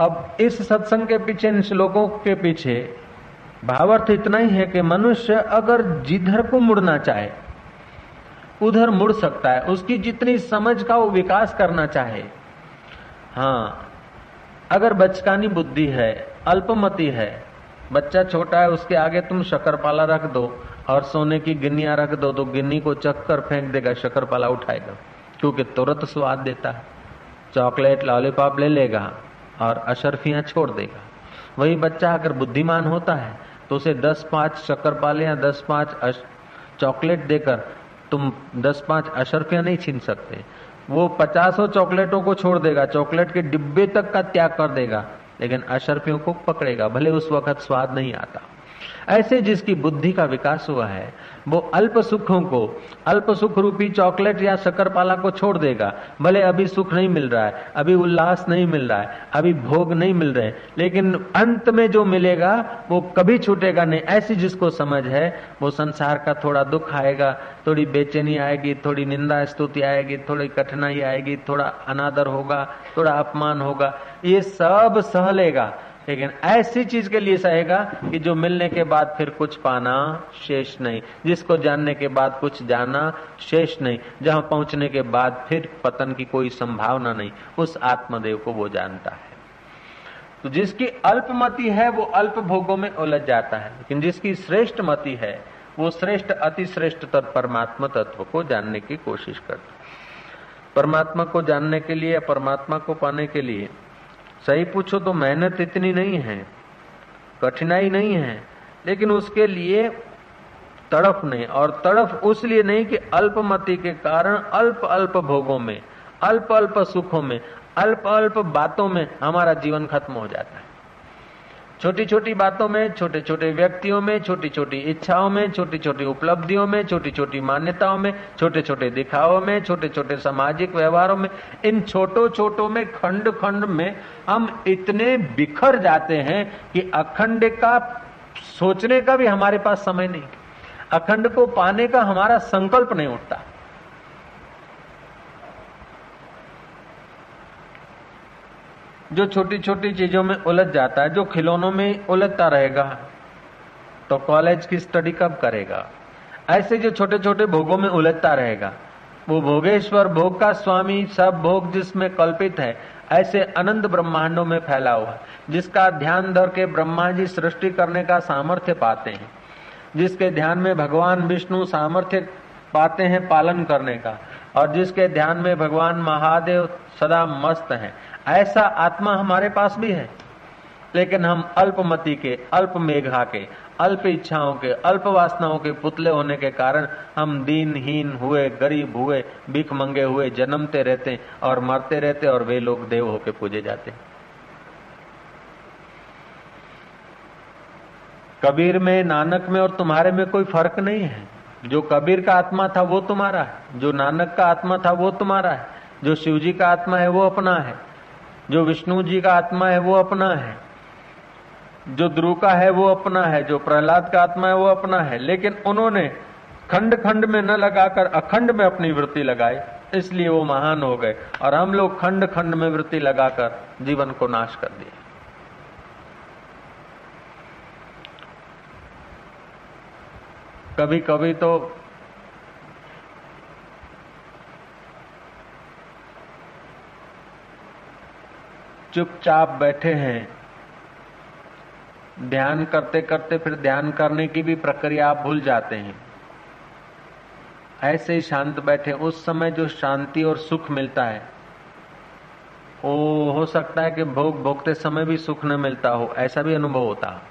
अब इस सत्संग के पीछे, इन श्लोकों के पीछे भावार्थ इतना ही है कि मनुष्य अगर जिधर को मुड़ना चाहे, उधर मुड़ सकता है। उसकी जितनी समझ का वो विकास करना चाहे। हाँ अगर बचकानी बुद्धि है, अल्पमति है, बच्चा छोटा है, उसके आगे तुम शक्करपाला रख दो और सोने की गिन्निया रख दो तो गिन्नी को चक्कर फेंक देगा शक्करपाला उठाएगा, क्योंकि तुरंत स्वाद देता है। चॉकलेट, लॉलीपॉप ले लेगा। और अशरफियाँ छोड़ देगा। वही बच्चा अगर बुद्धिमान होता है तो उसे दस पाँच शक्कर पाले या दस पाँच चॉकलेट देकर तुम दस पाँच अशरफियाँ नहीं छीन सकते। वो पचासों चॉकलेटों को छोड़ देगा, चॉकलेट के डिब्बे तक का त्याग कर देगा, लेकिन अशरफियों को पकड़ेगा, भले उस वक्त स्वाद नहीं आता। ऐसे जिसकी बुद्धि का विकास हुआ है, वो अल्प सुखों को, अल्प सुख रूपी चॉकलेट या शकरपाला को छोड़ देगा। भले अभी सुख नहीं मिल रहा है, अभी उल्लास नहीं मिल रहा है, अभी भोग नहीं मिल रहे, लेकिन अंत में जो मिलेगा, वो कभी छूटेगा नहीं। ऐसी जिसको समझ है, वो संसार का थोड़ा दुख आएगा, थोड़ी बेचैनी आएगी, थोड़ी निंदा स्तुति आएगी, थोड़ी कठिनाई आएगी, थोड़ा अनादर होगा, थोड़ा अपमान होगा, ये सब सह लेगा। लेकिन ऐसी चीज़ के लिए सहेगा कि जो मिलने के बाद फिर कुछ पाना शेष नहीं, जिसको जानने के बाद कुछ जाना शेष नहीं, जहाँ पहुँचने के बाद फिर पतन की कोई संभावना नहीं, उस आत्मदेव को वो जानता है। तो जिसकी अल्पमति है, वो अल्प भोगों में उलझ जाता है। लेकिन जिसकी श्रेष्ठ मति है, वो श्रेष्ठ अति श्रेष्ठ परमात्मा तत्व को जानने की कोशिश करता परमात्मा को जानने के लिए परमात्मा को पाने के लिए सही पूछो तो मेहनत इतनी नहीं है, कठिनाई नहीं है, लेकिन उसके लिए तड़फ नहीं, और तड़फ उस लिए नहीं कि अल्पमति के कारण अल्प अल्प भोगों में, अल्प अल्प सुखों में, अल्प अल्प बातों में हमारा जीवन खत्म हो जाता है। छोटी छोटी बातों में छोटे छोटे व्यक्तियों में छोटी छोटी इच्छाओं में छोटी छोटी उपलब्धियों में छोटी छोटी मान्यताओं में छोटे छोटे दिखावों में छोटे छोटे सामाजिक व्यवहारों में, इन छोटो छोटों में खंड खंड में हम इतने बिखर जाते हैं कि अखंड का सोचने का भी हमारे पास समय नहीं। अखंड को पाने का हमारा संकल्प नहीं उठता। जो छोटी छोटी चीज़ों में उलझ जाता है, जो खिलौनों में उलझता रहेगा तो कॉलेज की स्टडी कब करेगा? ऐसे जो छोटे छोटे भोगों में उलझता रहेगा। वो भोगेश्वर भोग का स्वामी, सब भोग जिसमें कल्पित है, ऐसे अनंत ब्रह्मांडों में फैला हुआ, जिसका ध्यान धर के ब्रह्मा जी सृष्टि करने का सामर्थ्य पाते हैं, जिसके ध्यान में भगवान विष्णु सामर्थ्य पाते हैं पालन करने का, और जिसके ध्यान में भगवान महादेव सदा मस्त हैं। ऐसा आत्मा हमारे पास भी है। लेकिन हम अल्पमति के, अल्प मेघा के, अल्प इच्छाओं के, अल्प वासनाओं के पुतले होने के कारण हम दीनहीन हुए, गरीब हुए, भीख मंगे हुए, जन्मते रहते और मरते रहते और वे लोग देव होके पूजे जाते। कबीर में, नानक में और तुम्हारे में कोई फ़र्क नहीं है। जो कबीर का आत्मा था वो तुम्हारा है, जो नानक का आत्मा था वो तुम्हारा है, जो शिव जी का आत्मा है वो अपना है। जो विष्णु जी का आत्मा है, वो अपना है। जो ध्रुव का है, वो अपना है। जो प्रहलाद का आत्मा है, वो अपना है। लेकिन उन्होंने खंड खंड में न लगाकर अखंड में अपनी वृत्ति लगाई, इसलिए वो महान हो गए। और हम लोग खंड खंड में वृत्ति लगाकर जीवन को नाश कर दिया कभी कभी तो चुपचाप बैठे हैं। ध्यान करते करते फिर ध्यान करने की भी प्रक्रिया आप भूल जाते हैं। ऐसे ही शांत बैठे, उस समय जो शांति और सुख मिलता है। वो हो सकता है कि भोग भोगते समय भी सुख न मिलता हो, ऐसा भी अनुभव होता। है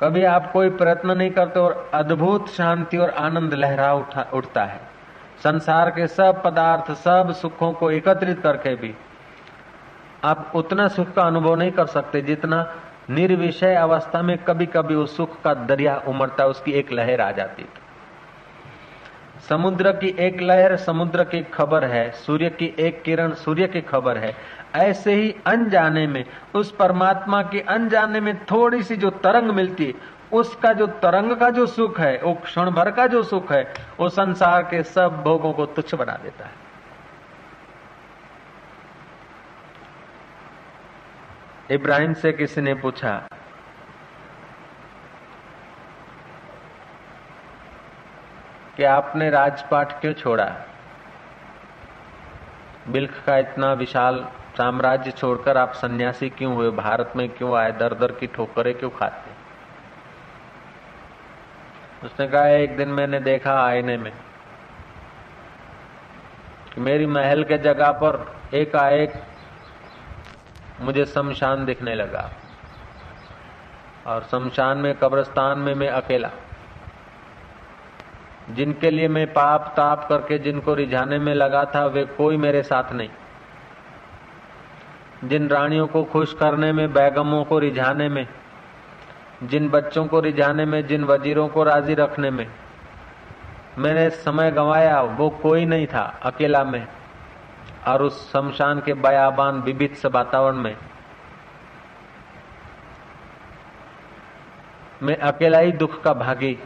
कभी आप कोई प्रयत्न नहीं करते और अद्भुत शांति और आनंद लहरा उठा, उठता है। संसार के सब पदार्थ, सब सुखों को एकत्रित करके भी आप उतना सुख का अनुभव नहीं कर सकते जितना निर्विषय अवस्था में कभी कभी उस सुख का दरिया उमड़ता, उसकी एक लहर आ जाती थी समुद्र की एक लहर समुद्र की खबर है, सूर्य की एक किरण सूर्य की खबर है। ऐसे ही अनजाने में, उस परमात्मा के अनजाने में थोड़ी सी जो तरंग मिलती है उसका जो तरंग का जो सुख है, वो क्षण भर का जो सुख है, वो संसार के सब भोगों को तुच्छ बना देता है। इब्राहिम से किसी ने पूछा, कि आपने राजपाट क्यों छोड़ा? बिल्ख का इतना विशाल साम्राज्य छोड़कर आप सन्यासी क्यों हुए? भारत में क्यों आए? दर दर की ठोकरें क्यों खाते? उसने कहा, एक दिन मैंने देखा आईने में कि मेरी महल के जगह पर एक आएक मुझे शमशान दिखने लगा और शमशान में कब्रस्तान में मैं अकेला। जिनके लिए मैं पाप ताप करके जिनको रिझाने में लगा था, वे कोई मेरे साथ नहीं। जिन रानियों को खुश करने में, बैगमों को रिझाने में जिन बच्चों को रिझाने में, जिन वजीरों को राज़ी रखने में। मैंने समय गंवाया, वो कोई नहीं था अकेला में। और उस शमशान के बयाबान विभित वातावरण में। मैं अकेला ही दुख का भागी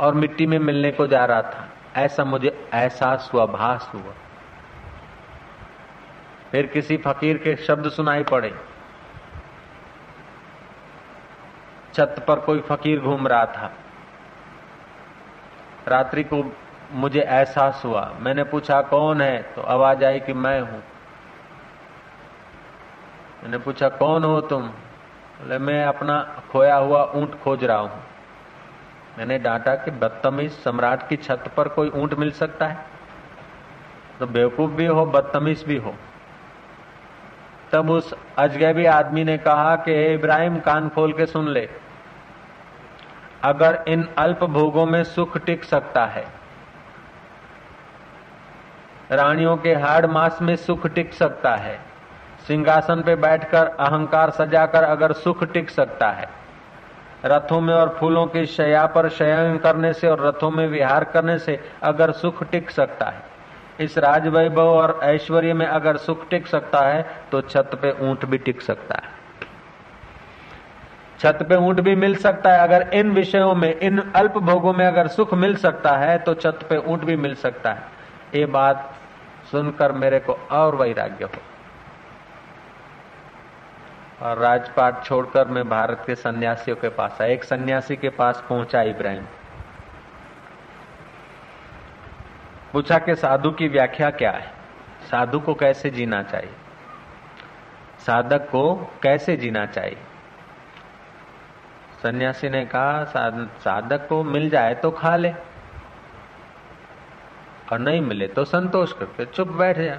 और मिट्टी में मिलने को जा रहा था। ऐसा मुझे एहसास हुआ, भास हुआ। फिर किसी फकीर के शब्द सुनाई पड़े। छत पर कोई फकीर घूम रहा था। रात्रि को मुझे एहसास हुआ। मैंने पूछा, कौन है? तो आवाज़ आई कि मैं हूँ। मैंने पूछा, कौन हो तुम? बोले, मैं अपना खोया हुआ ऊँट खोज रहा हूँ। मैंने डांटा कि, बदतमीज सम्राट की छत पर कोई ऊँट मिल सकता है? तो बेवकूफ़ भी हो, बदतमीज भी हो। तब उस अजगैबी आदमी ने कहा कि इब्राहिम, कान खोल के सुन ले। अगर इन अल्प भोगों में सुख टिक सकता है। रानियों के हाड़ मास में सुख टिक सकता है। सिंहासन पे बैठकर अहंकार सजाकर अगर सुख टिक सकता है। रथों में और फूलों की शया पर शयन करने से और रथों में विहार करने से अगर सुख टिक सकता है। इस राजवैभव और ऐश्वर्य में अगर सुख टिक सकता है तो छत पे ऊँट भी टिक सकता है। छत पे ऊँट भी मिल सकता है। अगर इन विषयों में, इन अल्प भोगों में अगर सुख मिल सकता है तो छत पे ऊँट भी मिल सकता है। ये बात सुनकर मेरे को और वैराग्य हो। और राजपाट छोड़कर मैं भारत के सन्यासियों के पास आया। एक सन्यासी के पास पहुँचा इब्राहिम। पूछा कि साधु की व्याख्या क्या है? साधु को कैसे जीना चाहिए? साधक को कैसे जीना चाहिए? सन्यासी ने कहा साधक को मिल जाए तो खा ले और नहीं मिले तो संतोष करके चुप बैठ जा।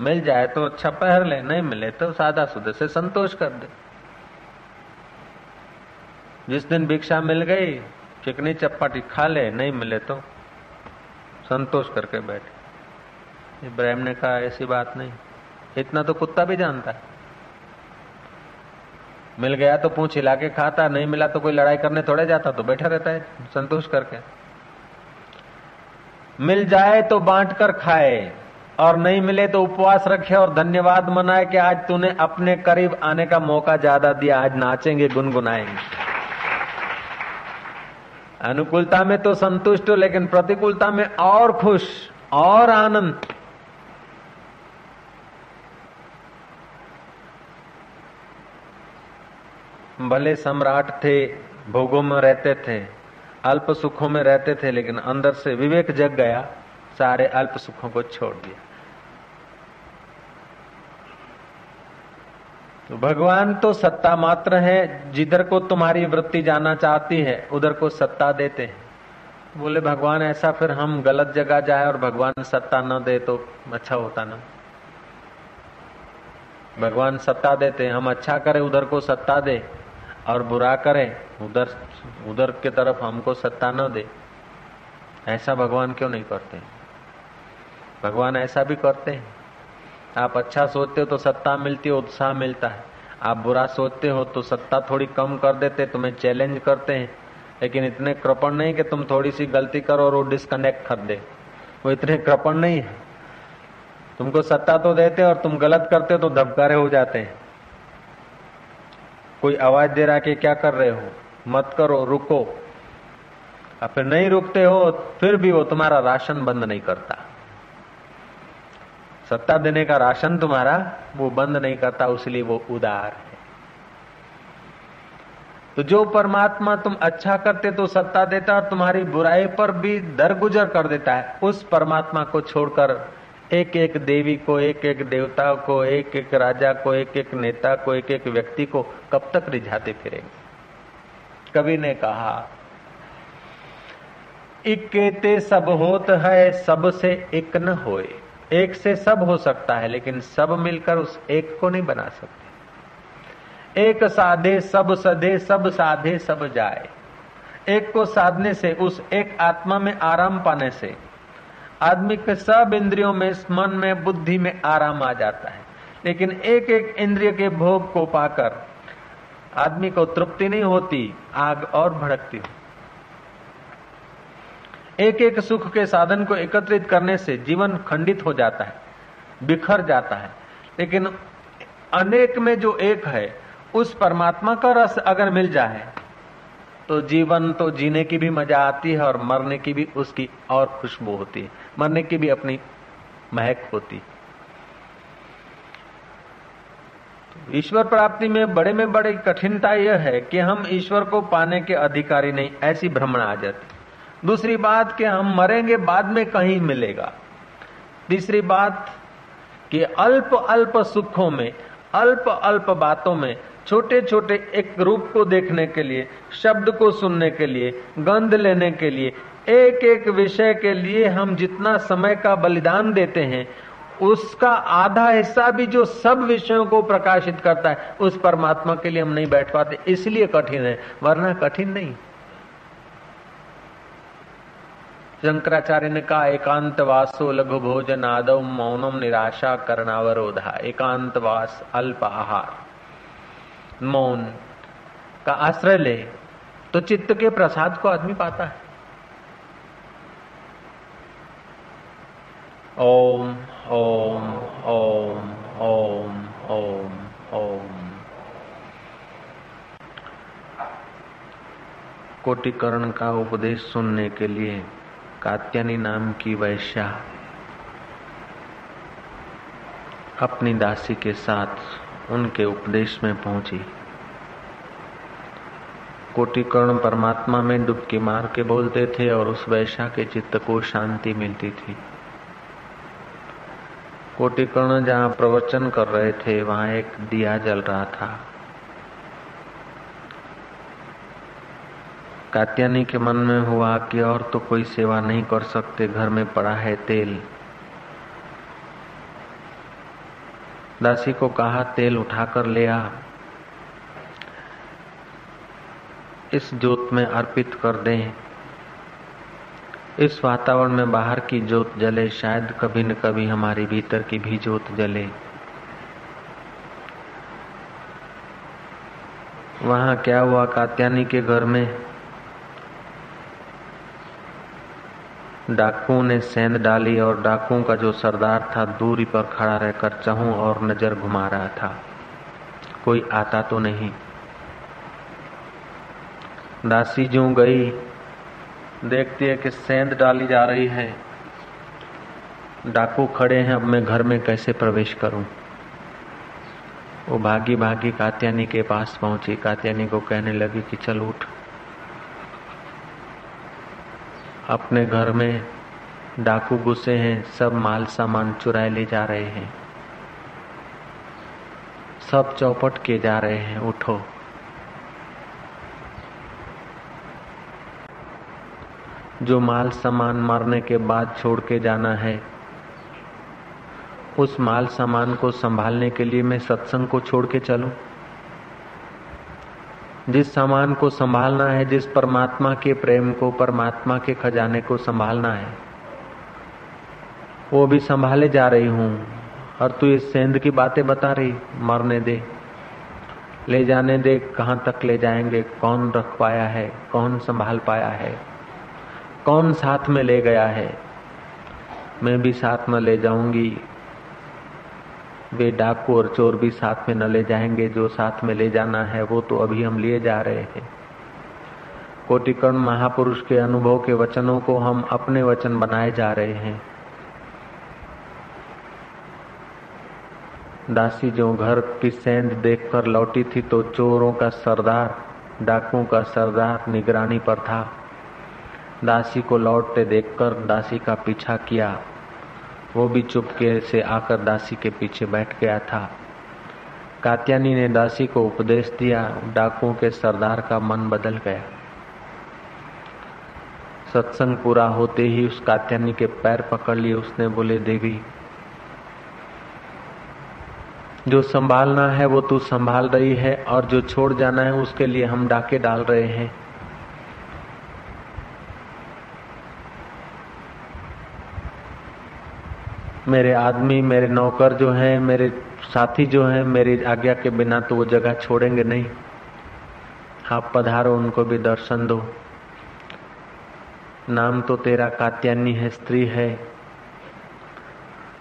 मिल जाए तो अच्छा पहर ले, नहीं मिले तो सादा सुधे से संतोष कर दे। जिस दिन भिक्षा मिल गई, चिकनी चपाटी खा ले, नहीं मिले तो संतोष करके बैठे। इब्राहिम ने कहा, ऐसी बात नहीं। इतना तो कुत्ता भी जानता है। मिल गया तो पूछ हिला के खाता, नहीं मिला तो कोई लड़ाई करने थोड़े जाता तो बैठा रहता है, संतोष करके। मिल जाए तो बांट कर खाए, और नहीं मिले तो उपवास रखे और धन्यवाद मनाए कि आज तूने अपने करीब आने का मौका ज़्यादा दिया, आज नाचेंगे, गुनगुनाएँगे। अनुकूलता में तो संतुष्ट हो, लेकिन प्रतिकूलता में और खुश, और आनंद। भले सम्राट थे, भोगों में रहते थे, अल्प सुखों में रहते थे, लेकिन अंदर से विवेक जग गया, सारे अल्प सुखों को छोड़ दिया। तो भगवान तो सत्ता मात्र है, जिधर को तुम्हारी वृत्ति जाना चाहती है, उधर को सत्ता देते हैं। बोले, भगवान, ऐसा फिर हम गलत जगह जाए और भगवान सत्ता न दे तो अच्छा होता ना? भगवान सत्ता देते हम अच्छा करें, उधर को सत्ता दे। और बुरा करें, उधर उधर के तरफ़ हमको सत्ता न दे। ऐसा भगवान क्यों नहीं करते? भगवान ऐसा भी करते हैं। आप अच्छा सोचते हो तो सत्ता मिलती है, उत्साह मिलता है। आप बुरा सोचते हो तो सत्ता थोड़ी कम कर देते, तुम्हें चैलेंज करते हैं। लेकिन इतने कृपण नहीं कि तुम थोड़ी सी गलती करो और वो डिस्कनेक्ट कर दे। वो इतने कृपण नहीं है। तुमको सत्ता तो देते और तुम गलत करते हो तो धबकारे हो जाते हैं। कोई आवाज़ दे रहा कि क्या कर रहे हो? मत करो, रुको। और फिर नहीं रुकते हो, फिर भी वो तुम्हारा राशन बंद नहीं करता। सत्ता देने का राशन तुम्हारा वो बंद नहीं करता, उसलिए वो उदार है। तो जो परमात्मा तुम अच्छा करते तो सत्ता देता, और तुम्हारी बुराई पर भी दरगुजर कर देता है, उस परमात्मा को छोड़कर एक एक देवी को एक एक देवता को एक एक राजा को एक एक नेता को एक एक व्यक्ति को कब तक रिझाते फिरेंगे? कवि ने कहा, इकेते सब होत है, सबसे एक न होए। एक से सब हो सकता है, लेकिन सब मिलकर उस एक को नहीं बना सकते। एक साधे सब सधे, सब साधे सब जाए। एक को साधने से, उस एक आत्मा में आराम पाने से आदमी के सब इंद्रियों में, मन में, बुद्धि में आराम आ जाता है। लेकिन एक एक इंद्रिय के भोग को पाकर आदमी को तृप्ति नहीं होती, आग और भड़कती एक एक सुख के साधन को एकत्रित करने से जीवन खंडित हो जाता है, बिखर जाता है। लेकिन अनेक में जो एक है, उस परमात्मा का रस अगर मिल जाए तो जीवन तो जीने की भी मज़ा आती है और मरने की भी उसकी और खुशबू होती है। मरने की भी अपनी महक होती ईश्वर प्राप्ति में बड़े में बड़ी कठिनता यह है कि हम ईश्वर को पाने के अधिकारी नहीं, ऐसी भ्रमण आ जाती दूसरी बात कि हम मरेंगे बाद में कहीं मिलेगा। तीसरी बात कि अल्प अल्प सुखों में अल्प अल्प बातों में छोटे छोटे एक रूप को देखने के लिए, शब्द को सुनने के लिए, गंध लेने के लिए एक एक विषय के लिए हम जितना समय का बलिदान देते हैं, उसका आधा हिस्सा भी जो सब विषयों को प्रकाशित करता है, उस परमात्मा के लिए हम नहीं बैठ पाते, इसलिए कठिन है, वरना कठिन नहीं। शंकराचार्य ने कहा, एकांत वासो लघु भोजन आदव मौनम निराशा करणावरोधा एकांतवास अल्प आहार। मौन का आश्रय ले तो चित्त के प्रसाद को आदमी पाता है। ओम ओम ओम ओम ओम ओम। कोटिकरण का उपदेश सुनने के लिए कात्यानी नाम की वैश्या अपनी दासी के साथ उनके उपदेश में पहुँची। कोटिकर्ण परमात्मा में डुबकी मार के बोलते थे और उस वैशा के चित्त को शांति मिलती थी। कोटिकर्ण जहाँ प्रवचन कर रहे थे, वहाँ एक दिया जल रहा था। कात्यानी के मन में हुआ कि और तो कोई सेवा नहीं कर सकते, घर में पड़ा है तेल। दासी को कहा, तेल उठाकर ले आ। इस जोत में अर्पित कर दें। इस वातावरण में बाहर की जोत जले, शायद कभी न कभी हमारी भीतर की भी जोत जले। वहाँ क्या हुआ कात्यानी के घर में डाकुओं ने सेंध डाली और डाकुओं का जो सरदार था दूरी पर खड़ा रहकर चहू और नज़र घुमा रहा था। कोई आता तो नहीं। दासी जो गई, देखती है कि सेंध डाली जा रही है। डाकू खड़े हैं, अब मैं घर में कैसे प्रवेश करूँ? वो भागी भागी कात्यानी के पास पहुँची। कात्यानी को कहने लगी कि चल उठ। अपने घर में डाकू घुसे हैं, सब माल सामान चुराए ले जा रहे हैं। सब चौपट किए जा रहे हैं, उठो। जो माल सामान मरने के बाद छोड़ के जाना है, उस माल सामान को संभालने के लिए मैं सत्संग को छोड़ के चलूँ। जिस सामान को संभालना है, जिस परमात्मा के प्रेम को, परमात्मा के खजाने को संभालना है, वो भी संभाले जा रही हूँ। और तू इस सेंध की बातें बता रही, मरने दे। ले जाने दे, कहाँ तक ले जाएँगे, कौन रख पाया है, कौन संभाल पाया है, कौन साथ में ले गया है। मैं भी साथ में ले जाऊँगी वे डाकू और चोर भी साथ में न ले जाएँगे, जो साथ में ले जाना है, वो तो अभी हम लिए जा रहे हैं। कोटिकर्ण महापुरुष के अनुभव के वचनों को हम अपने वचन बनाए जा रहे हैं। दासी जो घर की सेंध देखकर लौटी थी तो चोरों का सरदार, डाकुओं का सरदार, निगरानी पर था। दासी को लौटते देखकर दासी का पीछा किया। वो भी चुपके से आकर दासी के पीछे बैठ गया था। कात्यानी ने दासी को उपदेश दिया। डाकुओं के सरदार का मन बदल गया। सत्संग पूरा होते ही उस कात्यानी के पैर पकड़ लिए उसने बोले, देवी, जो संभालना है वो तू संभाल रही है और जो छोड़ जाना है उसके लिए हम डाके डाल रहे हैं। मेरे आदमी, मेरे नौकर जो हैं, मेरे साथी जो हैं, मेरी आज्ञा के बिना तो वो जगह छोड़ेंगे नहीं। आप पधारो, उनको भी दर्शन दो। नाम तो तेरा कात्यानी है, स्त्री है,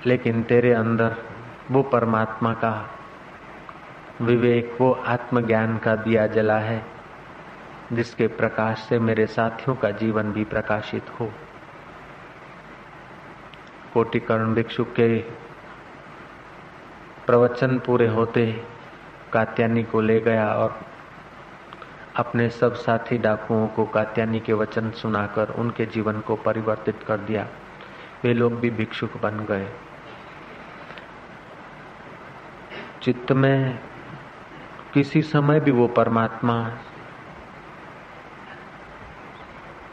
लेकिन तेरे अंदर वो परमात्मा का विवेक, वो आत्मज्ञान का दिया जला है, जिसके प्रकाश से मेरे साथियों का जीवन भी प्रकाशित हो। कोटिकर्ण भिक्षु के प्रवचन पूरे होते कात्यानी को ले गया और अपने सब साथी डाकुओं को कात्यानी के वचन सुनाकर उनके जीवन को परिवर्तित कर दिया। वे लोग भी भिक्षुक बन गए। चित्त में किसी समय भी वो परमात्मा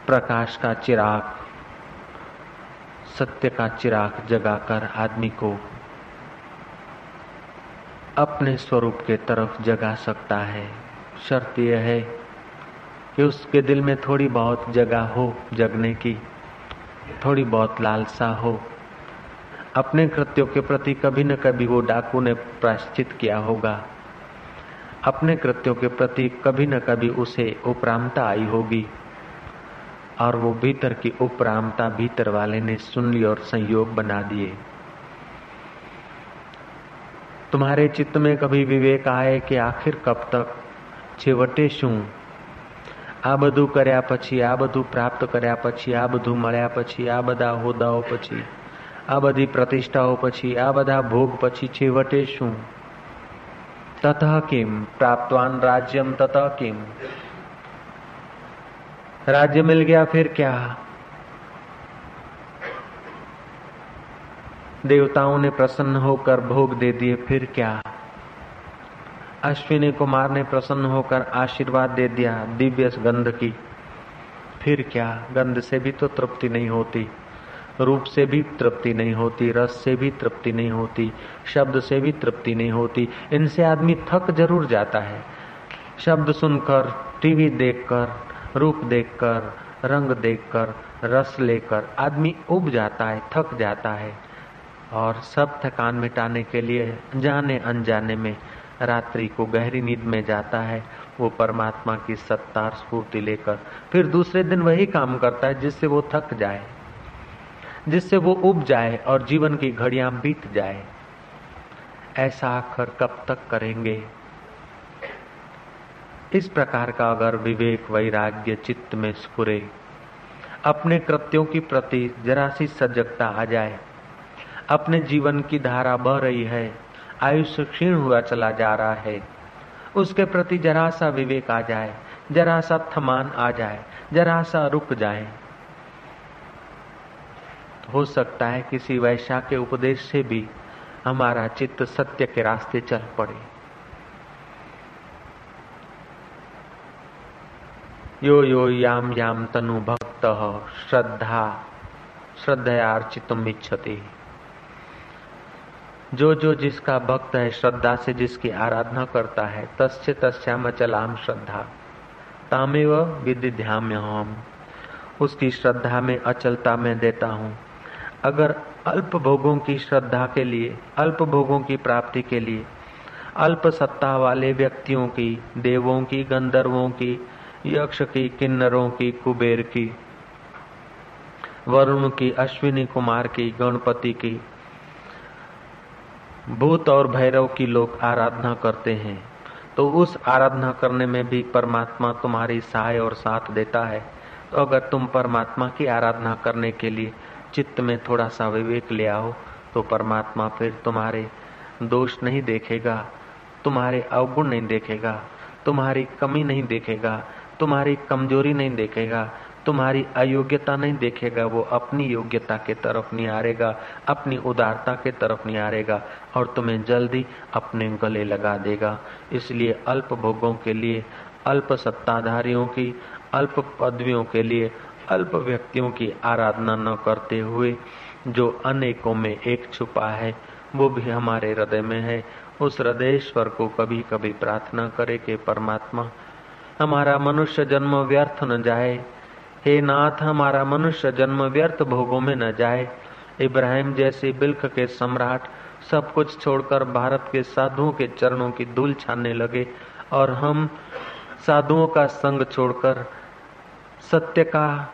प्रकाश का चिराग सत्य का चिराग जगाकर आदमी को अपने स्वरूप के तरफ़ जगा सकता है। शर्त यह है कि उसके दिल में थोड़ी बहुत जगह हो जगने की, थोड़ी बहुत लालसा हो। अपने कृत्यों के प्रति कभी न कभी वो डाकू ने प्राश्चित किया होगा। अपने कृत्यों के प्रति कभी न कभी उसे उपरामता आई होगी। और वो भीतर की उपरामता भीतर वाले ने सुन ली और संयोग बना दिए तुम्हारे चित्त में कभी विवेक आए कि आखिर कब तक છેવટે શું આ બધું કર્યા પછી આ બધું પ્રાપ્ત કર્યા પછી આ બધું મળ્યા પછી આ બધા હોદ્દાઓ પછી આ બધી પ્રતિષ્ઠાઓ પછી આ બધા ભોગ પછી છેવટે શું તતઃ કિમ प्राप्तवान राज्यम ततः किम राज्य मिल गया, फिर क्या? देवताओं ने प्रसन्न होकर भोग दे दिए, फिर क्या? अश्विनी कुमार ने प्रसन्न होकर आशीर्वाद दे दिया, दिव्य गंध की। फिर क्या? गंध से भी तो तृप्ति नहीं होती, रूप से भी तृप्ति नहीं होती, रस से भी तृप्ति नहीं होती, शब्द से भी तृप्ति नहीं होती। इनसे आदमी थक ज़रूर जाता है। शब्द सुनकर, टीवी देखकर रूप देखकर, रंग देखकर, रस लेकर आदमी उब जाता है, थक जाता है। और सब थकान मिटाने के लिए जाने अनजाने में रात्रि को गहरी नींद में जाता है। वो परमात्मा की सत्तार स्फूर्ति लेकर फिर दूसरे दिन वही काम करता है जिससे वो थक जाए, जिससे वो उब जाए और जीवन की घड़ियाँ बीत जाए। ऐसा आखिर कब तक करेंगे? इस प्रकार का अगर विवेक, वैराग्य, चित्त में स्फुरे, अपने कृत्यों की प्रति जरा सी सजगता आ जाए, अपने जीवन की धारा बह रही है, आयुष्य क्षीण हुआ चला जा रहा है, उसके प्रति जरा सा विवेक आ जाए, जरा सा थमान आ जाए, जरा सा रुक जाए। हो सकता है किसी वैश्या के उपदेश से भी हमारा चित्त सत्य के रास्ते चल पड़े। यो यो याम याम तनु भक्त श्रद्धा श्रद्धयार्चितुम इच्छति। जो जो जिसका भक्त है श्रद्धा से जिसकी आराधना करता है, तस्य तस्याम चलाम श्रद्धा। तामेव विदिध्याम्य हम उसकी श्रद्धा में अचलता में देता हूँ। अगर अल्प भोगों की श्रद्धा के लिए, अल्प भोगों की प्राप्ति के लिए, अल्प सत्ता वाले व्यक्तियों की, देवों की, गंधर्वों की यक्ष की, किन्नरों की, कुबेर की, वरुण की, अश्विनी कुमार की, गणपति की। भूत और भैरव की लोग आराधना करते हैं। तो उस आराधना करने में भी परमात्मा तुम्हारी सहाय और साथ देता है। तो अगर तुम परमात्मा की आराधना करने के लिए चित्त में थोड़ा सा विवेक ले आओ तो परमात्मा फिर तुम्हारे दोष नहीं देखेगा, तुम्हारे अवगुण नहीं देखेगा, तुम्हारी कमी नहीं देखेगा तुम्हारी कमज़ोरी नहीं देखेगा, तुम्हारी अयोग्यता नहीं देखेगा, वो अपनी योग्यता के तरफ़ निहारेगा अपनी उदारता के तरफ़ निहारेगा और तुम्हें जल्दी अपने गले लगा देगा। इसलिए अल्प भोगों के लिए, अल्प सत्ताधारियों की, अल्प पदवियों के लिए, अल्प व्यक्तियों की आराधना न करते हुए, जो अनेकों में एक छुपा है, वो भी हमारे हृदय में है। उस हृदयेश्वर को कभी कभी प्रार्थना करे कि परमात्मा हमारा मनुष्य जन्म व्यर्थ न जाए। हे नाथ, हमारा मनुष्य जन्म व्यर्थ भोगों में न जाए। इब्राहिम जैसे बिल्क के सम्राट सब कुछ छोड़कर भारत के साधुओं के चरणों की धूल छानने लगे और हम साधुओं का संग छोड़कर सत्य का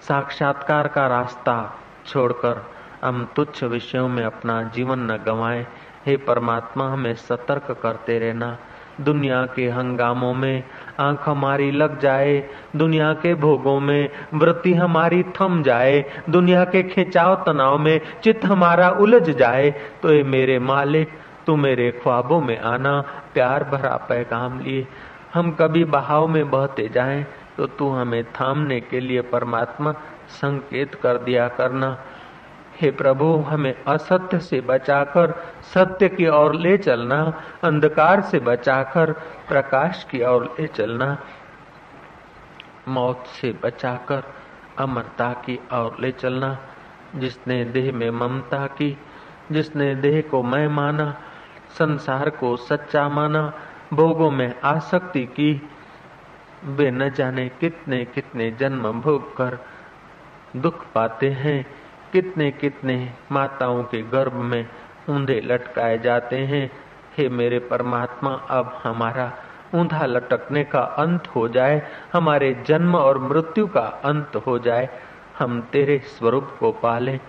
साक्षात्कार का रास्ता छोड़कर हम तुच्छ विषयों में अपना जीवन न गंवाएँ। हे परमात्मा, हमें सतर्क करते रहना। दुनिया के हंगामों में आँख हमारी लग जाए, दुनिया के भोगों में वृत्ति हमारी थम जाए, दुनिया के खिंचाव तनाव में चित्त हमारा उलझ जाए तो ये मेरे मालिक, तू मेरे ख्वाबों में आना, प्यार भरा पैगाम लिए। हम कभी बहाव में बहते जाएँ तो तू हमें थामने के लिए परमात्मा संकेत कर दिया करना। हे प्रभु, हमें असत्य से बचाकर, सत्य की ओर ले चलना, अंधकार से बचाकर, प्रकाश की ओर ले चलना, मौत से बचाकर, अमरता की ओर ले चलना, जिसने देह में ममता की, जिसने देह को मैं माना, संसार को सच्चा माना, भोगों में आसक्ति की, वे न जाने कितने कितने जन्म भोग कर दुख पाते हैं। कितने कितने माताओं के गर्भ में ऊंधे लटकाए जाते हैं। हे मेरे परमात्मा, अब हमारा ऊंधा लटकने का अंत हो जाए, हमारे जन्म और मृत्यु का अंत हो जाए। हम तेरे स्वरूप को पाले,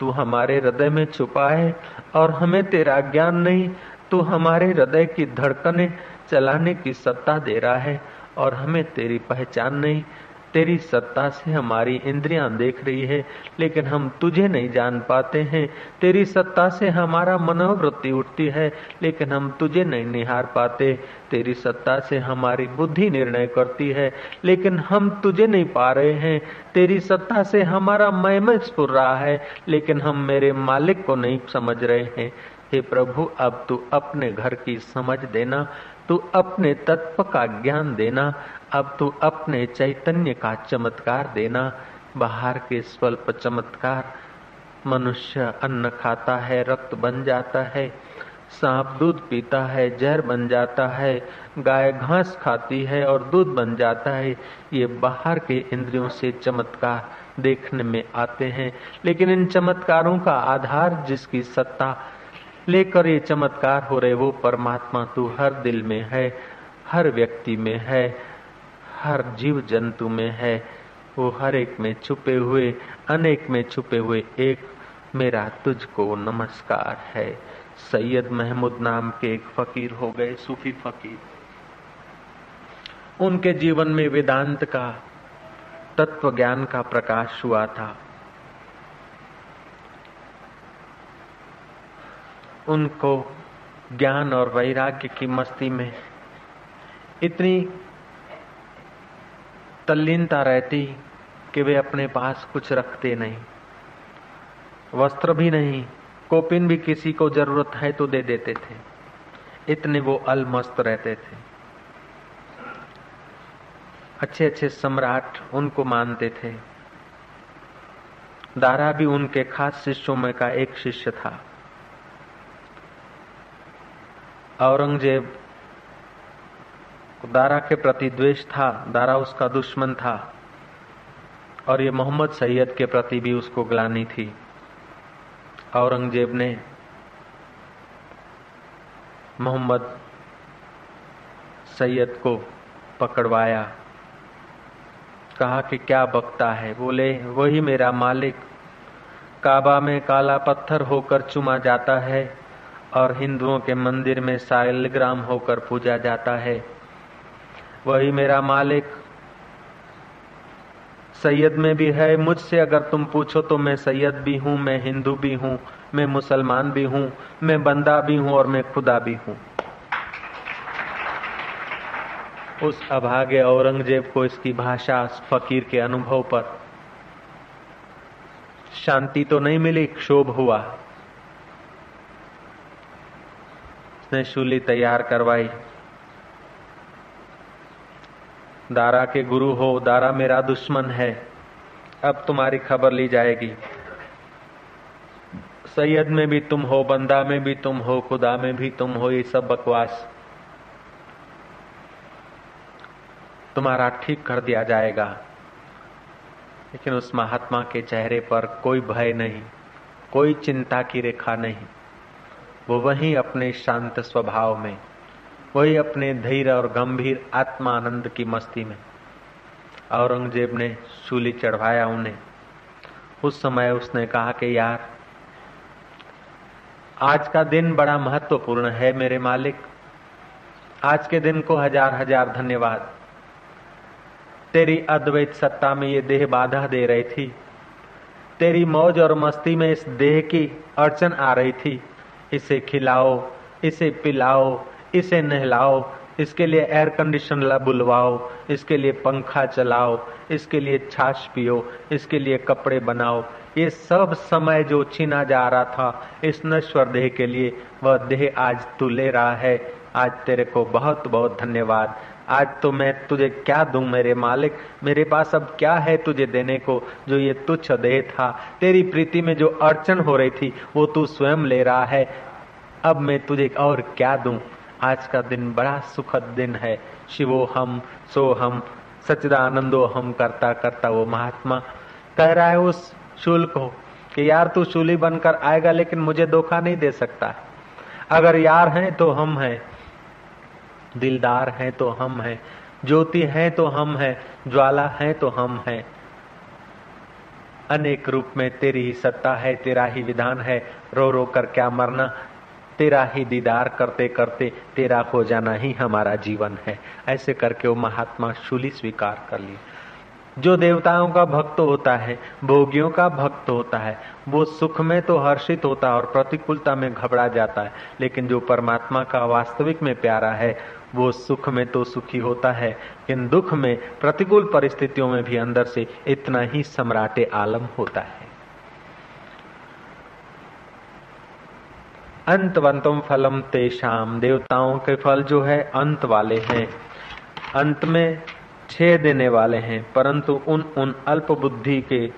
तू हमारे हृदय में छुपा है और हमें तेरा ज्ञान नहीं, तू हमारे हृदय की धड़कने चलाने की सत्ता दे रहा है, और हमें तेरी पहचान नहीं। तेरी सत्ता से हमारी इंद्रियाँ देख रही है, लेकिन हम तुझे नहीं जान पाते हैं। तेरी सत्ता से हमारा मनोवृत्ति उठती है, लेकिन हम तुझे नहीं निहार पाते। तेरी सत्ता से हमारी बुद्धि निर्णय करती है, लेकिन हम तुझे नहीं पा रहे हैं। तेरी सत्ता से हमारा मैं स्फुर रहा है, लेकिन हम मेरे मालिक को नहीं समझ रहे हैं। हे प्रभु, अब तू अपने घर की समझ देना, तू अपने तत्व का ज्ञान देना अब तू अपने चैतन्य का चमत्कार देना। बाहर के स्वल्प चमत्कार, मनुष्य अन्न खाता है, रक्त बन जाता है, सांप दूध पीता है, जहर बन जाता है, गाय घास खाती है और दूध बन जाता है। ये बाहर के इंद्रियों से चमत्कार देखने में आते हैं। लेकिन इन चमत्कारों का आधार जिसकी सत्ता लेकर ये चमत्कार हो रहे, वो परमात्मा तू हर दिल में है, हर व्यक्ति में है। हर जीव जंतु में है। वो हर एक में छुपे हुए, अनेक में छुपे हुए, एक मेरा तुझको नमस्कार है। सैयद महमूद नाम के एक फकीर हो गए, सूफी फकीर। उनके जीवन में वेदांत का तत्व ज्ञान का प्रकाश हुआ था। उनको ज्ञान और वैराग्य की मस्ती में इतनी तल्लीनता रहती कि वे अपने पास कुछ रखते नहीं। वस्त्र भी नहीं, कोपिन भी किसी को ज़रूरत है तो दे देते थे। इतने वो अलमस्त रहते थे। अच्छे अच्छे सम्राट उनको मानते थे। दारा भी उनके खास शिष्यों में का एक शिष्य था। औरंगज़ेब दारा के प्रति द्वेष था, दारा उसका दुश्मन था। और ये मोहम्मद सैयद के प्रति भी उसको ग्लानी थी। औरंगज़ेब ने मोहम्मद सैयद को पकड़वाया। कहा कि क्या बकता है, बोले, वही मेरा मालिक। काबा में काला पत्थर होकर चुमा जाता है और हिंदुओं के मंदिर में साइलग्राम होकर पूजा जाता है। वही मेरा मालिक। सैयद में भी है, मुझसे अगर तुम पूछो तो मैं सैयद भी हूँ, मैं हिंदू भी हूँ, मैं मुसलमान भी हूँ, मैं बंदा भी हूँ और मैं खुदा भी हूँ। उस अभागे औरंगज़ेब को इसकी भाषा फकीर के अनुभव पर शांति तो नहीं मिली, क्षोभ हुआ। उसने शूली तैयार करवाई। दारा के गुरु हो, दारा मेरा दुश्मन है। अब तुम्हारी खबर ली जाएगी। सैयद में भी तुम हो, बंदा में भी तुम हो, खुदा में भी तुम हो, ये सब बकवास। तुम्हारा ठीक कर दिया जाएगा। लेकिन उस महात्मा के चेहरे पर कोई भय नहीं, कोई चिंता की रेखा नहीं। वो वही अपने शांत स्वभाव में। वही अपने धैर्य और गंभीर आत्मानंद की मस्ती में। औरंगज़ेब ने शूली चढ़वाया उन्हें। उस समय उसने कहा कि, यार, आज का दिन बड़ा महत्वपूर्ण है मेरे मालिक। आज के दिन को हज़ार हज़ार धन्यवाद। तेरी अद्वैत सत्ता में ये देह बाधा दे रही थी। तेरी मौज और मस्ती में इस देह की अड़चन आ रही थी। इसे खिलाओ, इसे पिलाओ इसे नहलाओ, इसके लिए एयर कंडीशन बुलवाओ, इसके लिए पंखा चलाओ, इसके लिए छाछ पियो, इसके लिए कपड़े बनाओ। ये सब समय जो छीना जा रहा था, इस नश्वर देह के लिए, वह देह आज तू ले रहा है। आज तेरे को बहुत बहुत धन्यवाद। आज तो मैं तुझे क्या दूँ मेरे मालिक? मेरे पास अब क्या है तुझे देने को, जो ये तुच्छ देह था? तेरी प्रीति में जो अड़चन हो रही थी, वो तू स्वयं ले रहा है। अब मैं तुझे और क्या दूँ? आज का दिन बड़ा सुखद दिन है। शिवो हम, सो हम सचिदानंदो हम करता करता वो महात्मा। कह रहा है उस शूल को कि यार तू शूली बनकर आएगा, लेकिन मुझे धोखा नहीं दे सकता। अगर यार हैं तो हम हैं, दिलदार हैं तो हम हैं, ज्योति है तो हम हैं, ज्वाला है तो हम हैं। अनेक रूप में तेरी ही सत्ता है, तेरा ही विधान है, रो रो कर क्या मरना। तेरा ही दीदार करते करते तेरा हो जाना ही हमारा जीवन है। ऐसे करके वो महात्मा शूली स्वीकार कर लिए। जो देवताओं का भक्त होता है, भोगियों का भक्त होता है, वो सुख में तो हर्षित होता है और प्रतिकूलता में घबरा जाता है, लेकिन जो परमात्मा का वास्तविक में प्यारा है, वो सुख में तो सुखी होता है, लेकिन दुख में, प्रतिकूल परिस्थितियों में भी अंदर से इतना ही सम्राटे आलम होता है। अंतवंतम फलम तेषाम। देवताओं के फल जो है, अंत वाले हैं। अंत में छे देने वाले हैं, परंतु उन उन अल्प बुद्धि के,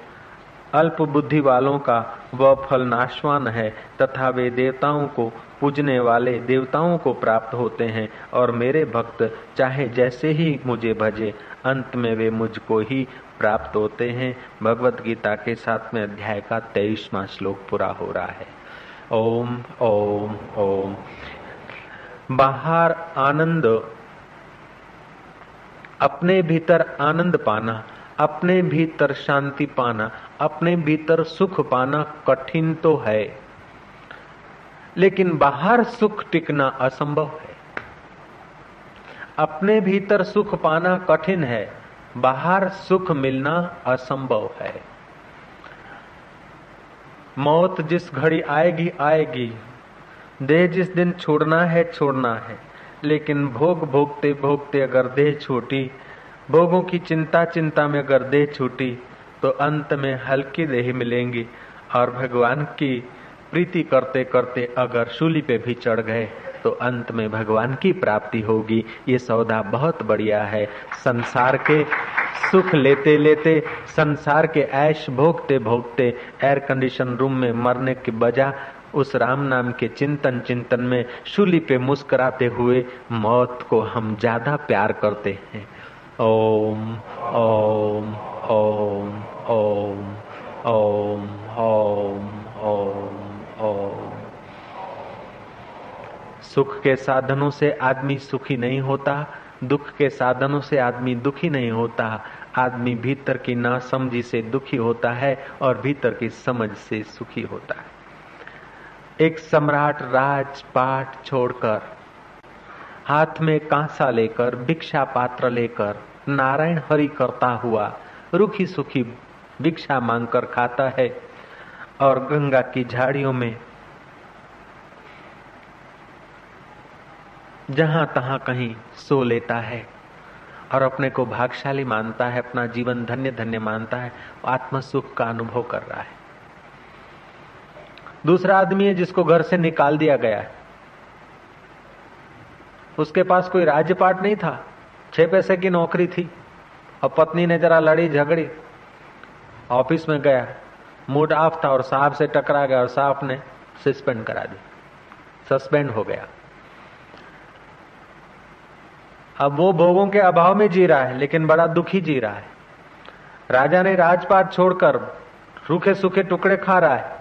अल्प बुद्धि वालों का वह फल नाशवान है, तथा वे देवताओं को पूजने वाले देवताओं को प्राप्त होते हैं, और मेरे भक्त चाहे जैसे ही मुझे भजे, अंत में वे मुझको ही प्राप्त होते हैं। भगवत गीता के साथ में अध्याय का तेईसवा श्लोक पूरा हो रहा है। ओम ओम ओम। बाहर आनंद। अपने भीतर आनंद पाना, अपने भीतर शांति पाना, अपने भीतर सुख पाना कठिन तो है। लेकिन बाहर सुख टिकना असंभव है। अपने भीतर सुख पाना कठिन है, बाहर सुख मिलना असंभव है। मौत जिस घड़ी आएगी आएगी। देह जिस दिन छोड़ना है छोड़ना है। लेकिन भोग भोगते भोगते अगर देह छूटी, भोगों की चिंता चिंता में अगर देह छूटी तो अंत में हल्की देह मिलेंगी। और भगवान की प्रीति करते करते अगर शूली पे भी चढ़ गए तो अंत में भगवान की प्राप्ति होगी। ये सौदा बहुत बढ़िया है। संसार के सुख लेते लेते संसार के ऐश भोगते भोगते एयर कंडीशन रूम में मरने के बजा उस राम नाम के चिंतन चिंतन में शूली पे मुस्कुराते हुए मौत को हम ज़्यादा प्यार करते हैं। ओम ओम ओम ओम ओम ओम ओम ओम। सुख के साधनों से आदमी सुखी नहीं होता। दुख के साधनों से आदमी दुखी नहीं होता। आदमी भीतर की नासमझी से दुखी होता है और भीतर की समझ से सुखी होता है। एक सम्राट राजपाट छोड़कर, हाथ में कांसा लेकर, भिक्षा पात्र लेकर, नारायण हरि करता हुआ रुखी सुखी भिक्षा मांगकर खाता है और गंगा की झाड़ियों में जहाँ तहां कहीं सो लेता है और अपने को भागशाली मानता है, अपना जीवन धन्य धन्य मानता है आत्म सुख का अनुभव कर रहा है। दूसरा आदमी है जिसको घर से निकाल दिया गया है। उसके पास कोई राज्यपाट नहीं था, छह पैसे की नौकरी थी, और पत्नी ने जरा लड़ी झगड़ी, ऑफ़िस में गया, मूड ऑफ़ था और साहब से टकरा गया और साहब ने सस्पेंड करा दी, सस्पेंड हो गया। अब वो भोगों के अभाव में जी रहा है, लेकिन बड़ा दुखी जी रहा है। राजा ने राजपाट छोड़कर रूखे सूखे टुकड़े खा रहा है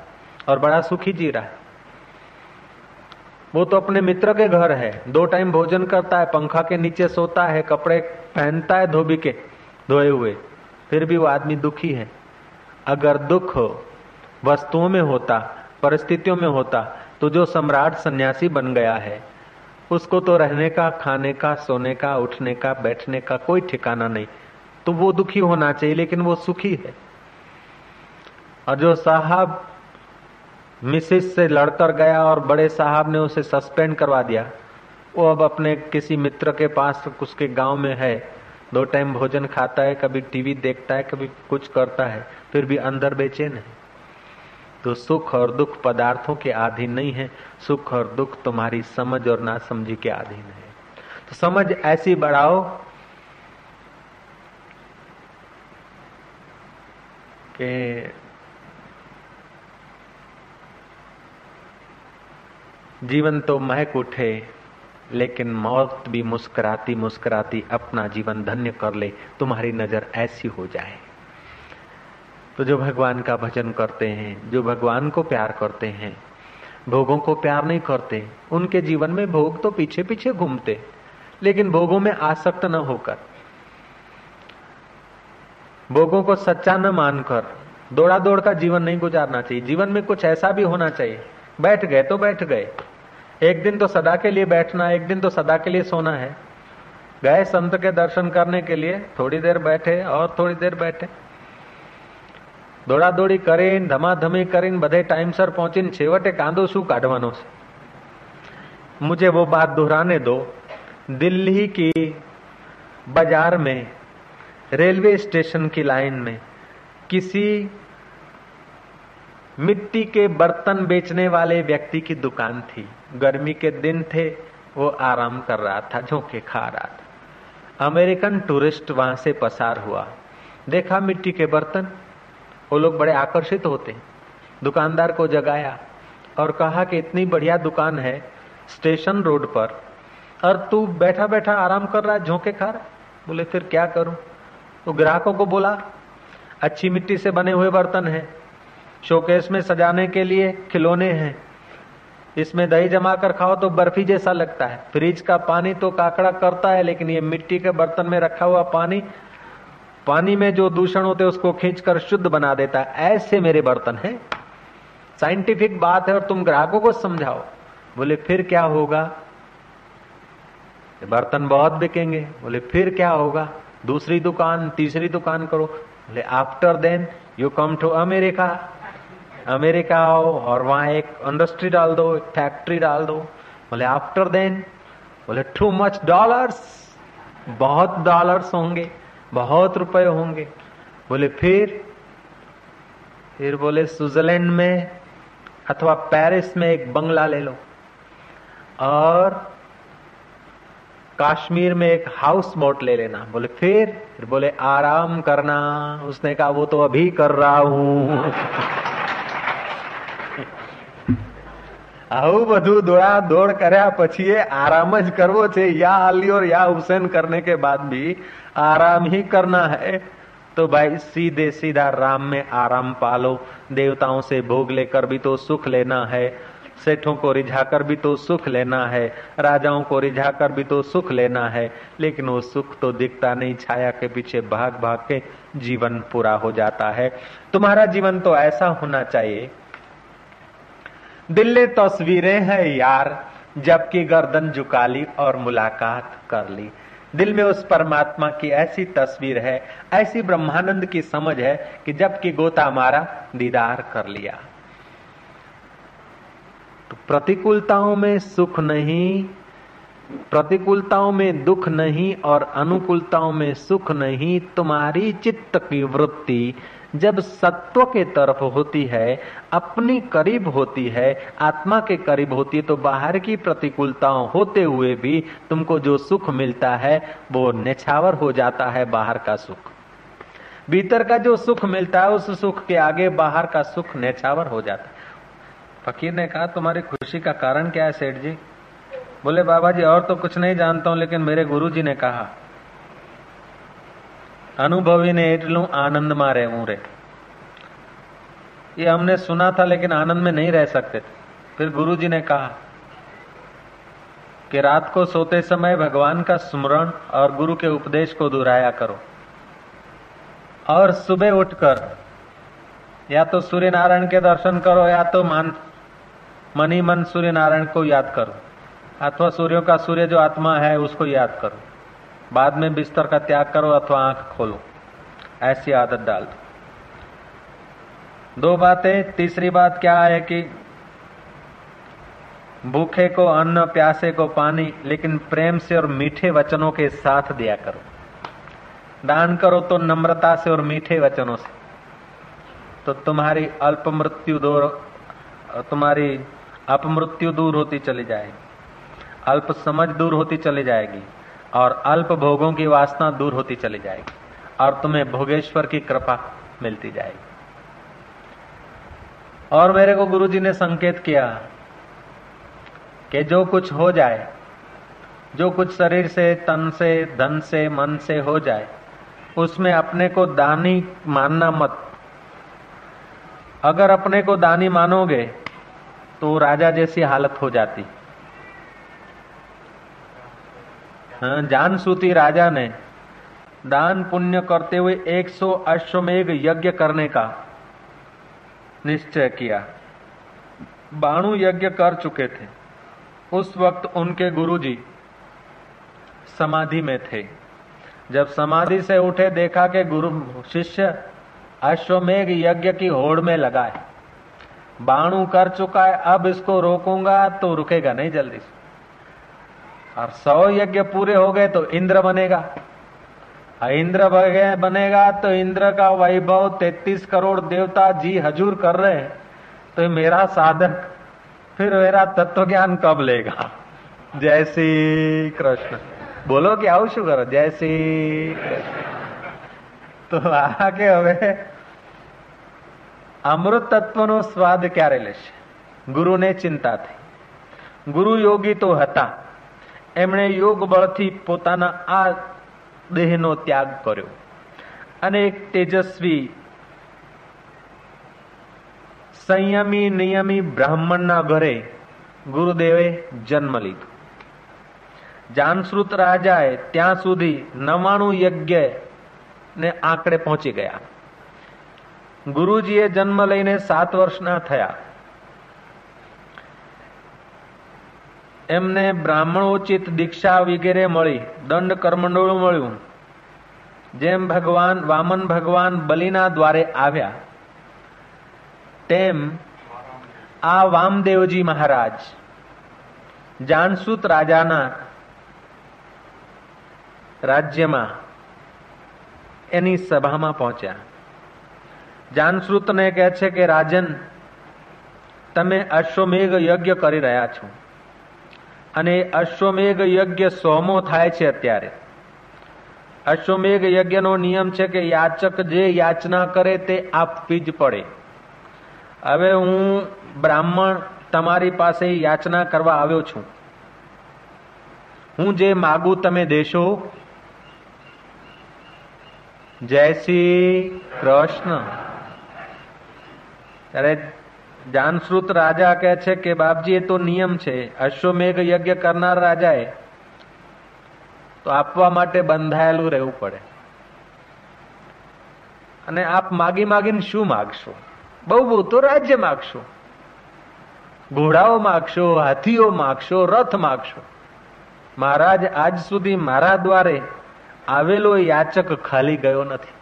और बड़ा सुखी जी रहा है। वो तो अपने मित्र के घर है, दो टाइम भोजन करता है, पंखा के नीचे सोता है, कपड़े पहनता है, धोबी के धोए हुए। फिर भी वो आदमी दुखी है। अगर दुख वस्तुओं में होता, परिस्थितियों में होता तो जो सम्राट सन्यासी बन गया है उसको तो रहने का, खाने का, सोने का, उठने का, बैठने का कोई ठिकाना नहीं। तो वो दुखी होना चाहिए, लेकिन वो सुखी है। और जो साहब मिसिस से लड़कर गया और बड़े साहब ने उसे सस्पेंड करवा दिया, वो अब अपने किसी मित्र के पास, उसके गाँव में है। दो टाइम भोजन खाता है, कभी टीवी देखता है, कभी कुछ करता है, फिर भी अंदर बेचैन है। तो सुख और दुख पदार्थों के अधीन नहीं है। सुख और दुख तुम्हारी समझ और नासमझी के अधीन है। तो समझ ऐसी बढ़ाओ कि जीवन तो महक उठे, लेकिन मौत भी मुस्कुराती मुस्कुराती अपना जीवन धन्य कर ले। तुम्हारी नज़र ऐसी हो जाए। तो जो भगवान का भजन करते हैं, जो भगवान को प्यार करते हैं, भोगों को प्यार नहीं करते, उनके जीवन में भोग तो पीछे पीछे घूमते, लेकिन भोगों में आसक्त न होकर, भोगों को सच्चा न मानकर दौड़ा दौड़ का जीवन नहीं गुजारना चाहिए। जीवन में कुछ ऐसा भी होना चाहिए, बैठ गए तो बैठ गए। एक दिन तो सदा के लिए बैठना, एक दिन तो सदा के लिए सोना है। गए संत के दर्शन करने के लिए, थोड़ी देर बैठे और थोड़ी देर बैठे। દોડાદોડી કરીને ધમાધમી કરીને બધે टाइमसर પહોંચીને છેવટે કાંદો શું કાઢવાનો છે मुझे वो बात दोहराने दो दिल्ली की बाजार में रेलवे स्टेशन की लाइन में किसी मिट्टी के बर्तन बेचने वाले व्यक्ति की दुकान थी गर्मी के दिन थे वो आराम कर रहा था झोंके खा रहा था अमेरिकन टूरिस्ट वहां से पसार हुआ देखा मिट्टी के बर्तन वो लोग बड़े आकर्षित होते हैं। दुकानदार को जगाया और कहा कि इतनी बढ़िया दुकान है स्टेशन रोड पर, और तू बैठा बैठा आराम कर रहा है, झोंके खा रहा बोले, फिर क्या करूँ? तो ग्राहकों को बोला, अच्छी मिट्टी से बने हुए बर्तन है। शोकेस में सजाने के लिए खिलौने हैं। इसमें दही जमा कर खाओ तो बर्फ़ी जैसा लगता है। फ्रिज का पानी तो काकड़ा करता है, लेकिन ये मिट्टी के बर्तन में रखा हुआ पानी पानी में जो दूषण होते उसको खींचकर शुद्ध बना देता है। ऐसे मेरे बर्तन है। साइंटिफिक बात है और तुम ग्राहकों को समझाओ। बोले, फिर क्या होगा? बर्तन बहुत बिकेंगे। बोले, फिर क्या होगा? दूसरी दुकान, तीसरी दुकान करो। बोले after then you come to America America आओ और वहाँ एक इंडस्ट्री डाल दो, एक फैक्ट्री डाल दो। बोले आफ्टर देन बोले टू मच डॉलर्स बहुत डॉलर्स होंगे। बहुत रुपए होंगे। बोले, फिर? फिर बोले, स्विट्जरलैंड में अथवा पेरिस में एक बंगला ले लो और कश्मीर में एक हाउस बोट ले लेना। बोले, फिर? फिर बोले, आराम करना। उसने कहा, वो तो अभी कर रहा हूँ। આવું બધું દોડા દોડ કર્યા પછી આરામ જ કરવો છે યા અલી और या हुसैन करने के बाद भी आराम ही करना है तो भाई सीधे सीधा राम में आराम पालो देवताओं से भोग लेकर भी तो सुख लेना है सेठों को रिझाकर भी तो सुख लेना है राजाओं को रिझाकर भी तो सुख लेना है लेकिन वो सुख तो दिखता नहीं छाया के पीछे भाग भाग के जीवन पूरा हो जाता है तुम्हारा जीवन तो ऐसा होना चाहिए दिल्ली तस्वीरें हैं यार, जबकि गर्दन झुका ली और मुलाकात कर ली। दिल में उस परमात्मा की ऐसी तस्वीर है, ऐसी ब्रह्मानंद की समझ है कि जबकि गोता मारा, दीदार कर लिया। तो प्रतिकूलताओं में सुख नहीं, प्रतिकूलताओं में दुख नहीं और अनुकूलताओं में सुख नहीं, तुम्हारी चित्त की वृत्ति जब सत्व के तरफ़ होती है, अपनी करीब होती है, आत्मा के करीब होती है तो बाहर की प्रतिकूलताओं होते हुए भी तुमको जो सुख मिलता है, वो नेछावर हो जाता है बाहर का सुख। भीतर का जो सुख मिलता है, उस सुख के आगे बाहर का सुख नेछावर हो जाता है। फकीर ने कहा, तुम्हारी खुशी का कारण क्या है, सेठ जी? बोले, बाबा जी, और तो कुछ नहीं जानता हूँ, लेकिन मेरे गुरु जी ने कहा अनुभवी ने एटलू आनंद में रहू रे। ये हमने सुना था, लेकिन आनंद में नहीं रह सकते। थे फिर गुरु जी ने कहा कि रात को सोते समय भगवान का स्मरण और गुरु के उपदेश को दोहराया करो। और सुबह उठकर या तो सूर्य नारायण के दर्शन करो, या तो मान, मनी मन सूर्य नारायण को याद करो। अथवा सूर्यों का सूर्य जो आत्मा है, उसको याद करो। बाद में बिस्तर का त्याग करो अथवा आँख खोलो। ऐसी आदत डाल दो। दो बातें। तीसरी बात क्या है कि भूखे को अन्न, प्यासे को पानी, लेकिन प्रेम से और मीठे वचनों के साथ दिया करो। दान करो तो नम्रता से और मीठे वचनों से। तो तुम्हारी अल्प मृत्यु दूर, तुम्हारी अपमृत्यु दूर होती चली जाएगी। अल्प समझ दूर होती चली जाएगी। और अल्प भोगों की वासना दूर होती चली जाएगी और तुम्हें भोगेश्वर की कृपा मिलती जाएगी। और मेरे को गुरुजी ने संकेत किया कि जो कुछ हो जाए, जो कुछ शरीर से, तन से, धन से, मन से हो जाए, उसमें अपने को दानी मानना मत। अगर अपने को दानी मानोगे तो राजा जैसी हालत हो जाती। हाँ, जान सूती राजा ने दान पुण्य करते हुए 100 अश्वमेघ यज्ञ करने का निश्चय किया। बाणु यज्ञ कर चुके थे। उस वक्त उनके गुरुजी समाधि में थे। जब समाधि से उठे देखा कि गुरु शिष्य अश्वमेघ यज्ञ की होड़ में लगा बाणु कर चुका है अब इसको रोकूँगा तो रुकेगा नहीं जल्दी से। और सौ यज्ञ पूरे हो गए तो इंद्र बनेगा इंद्र बनेगा तो इंद्र का वैभव तैतीस करोड़ देवता जी हजूर कर रहे हैं तो मेरा साधक फिर मेरा तत्व ज्ञान कब लेगा जय श्री कृष्ण बोलो कि આવું શું કરો જય શ્રી તો આગે હવે અમૃત તત્વનો સ્વાદ ક્યારે લેશે ગુરુને ચિંતા થઈ ગુરુ યોગી તો હતા એમણે યોગ બળથી પોતાના આ દેહનો ત્યાગ કર્યો અને એક તેજસ્વી સંયમી નિયમી બ્રાહ્મણના ઘરે ગુરુદેવે જન્મ લીધો જાનશ્રુત રાજાએ ત્યાં સુધી નવાણું યજ્ઞ ને આંકડે પહોંચી ગયા ગુરુજીએ જન્મ લઈને સાત વર્ષના થયા એમને બ્રાહ્મણોચિત દીક્ષા વગેરે મળી દંડ કર્મંડળ મળ્યું જેમ ભગવાન વામન ભગવાન બલિના દ્વારે આવ્યા તેમ આ વામદેવજી મહારાજ જાનસુત રાજાના રાજ્યમાં એની સભામાં પહોંચ્યા જાનશ્રુતને કહે છે કે રાજન તમે અશ્વમેઘ યજ્ઞ કરી રહ્યા છો અને અશ્વમેઘ યજ્ઞ સોમો થાય છે અત્યારે. અશ્વમેઘ યજ્ઞનો નિયમ છે કે યાચક જે યાચના કરે તે આપવી જ પડે. હવે હું બ્રાહ્મણ તમારી પાસે યાચના કરવા આવ્યો છું. હું જે માગું તમે દેશો. જય શ્રી કૃષ્ણ. ત્યારે જાનશ્રુત રાજા કહે છે કે બાપજી, એ તો નિયમ છે. અશ્વમેઘ યજ્ઞ કરનાર રાજાએ તો આપવા માટે બંધાયેલું રહેવું પડે. અને આપ માગી માગીને શું માગશો? બહુ બહુ તો રાજ્ય માગશો. ઘોડાઓ માગશો, હાથીઓ માગશો, રથ માગશો. મહારાજ, આજ સુધી મારા દ્વારે આવેલો યાચક ખાલી ગયો નથી.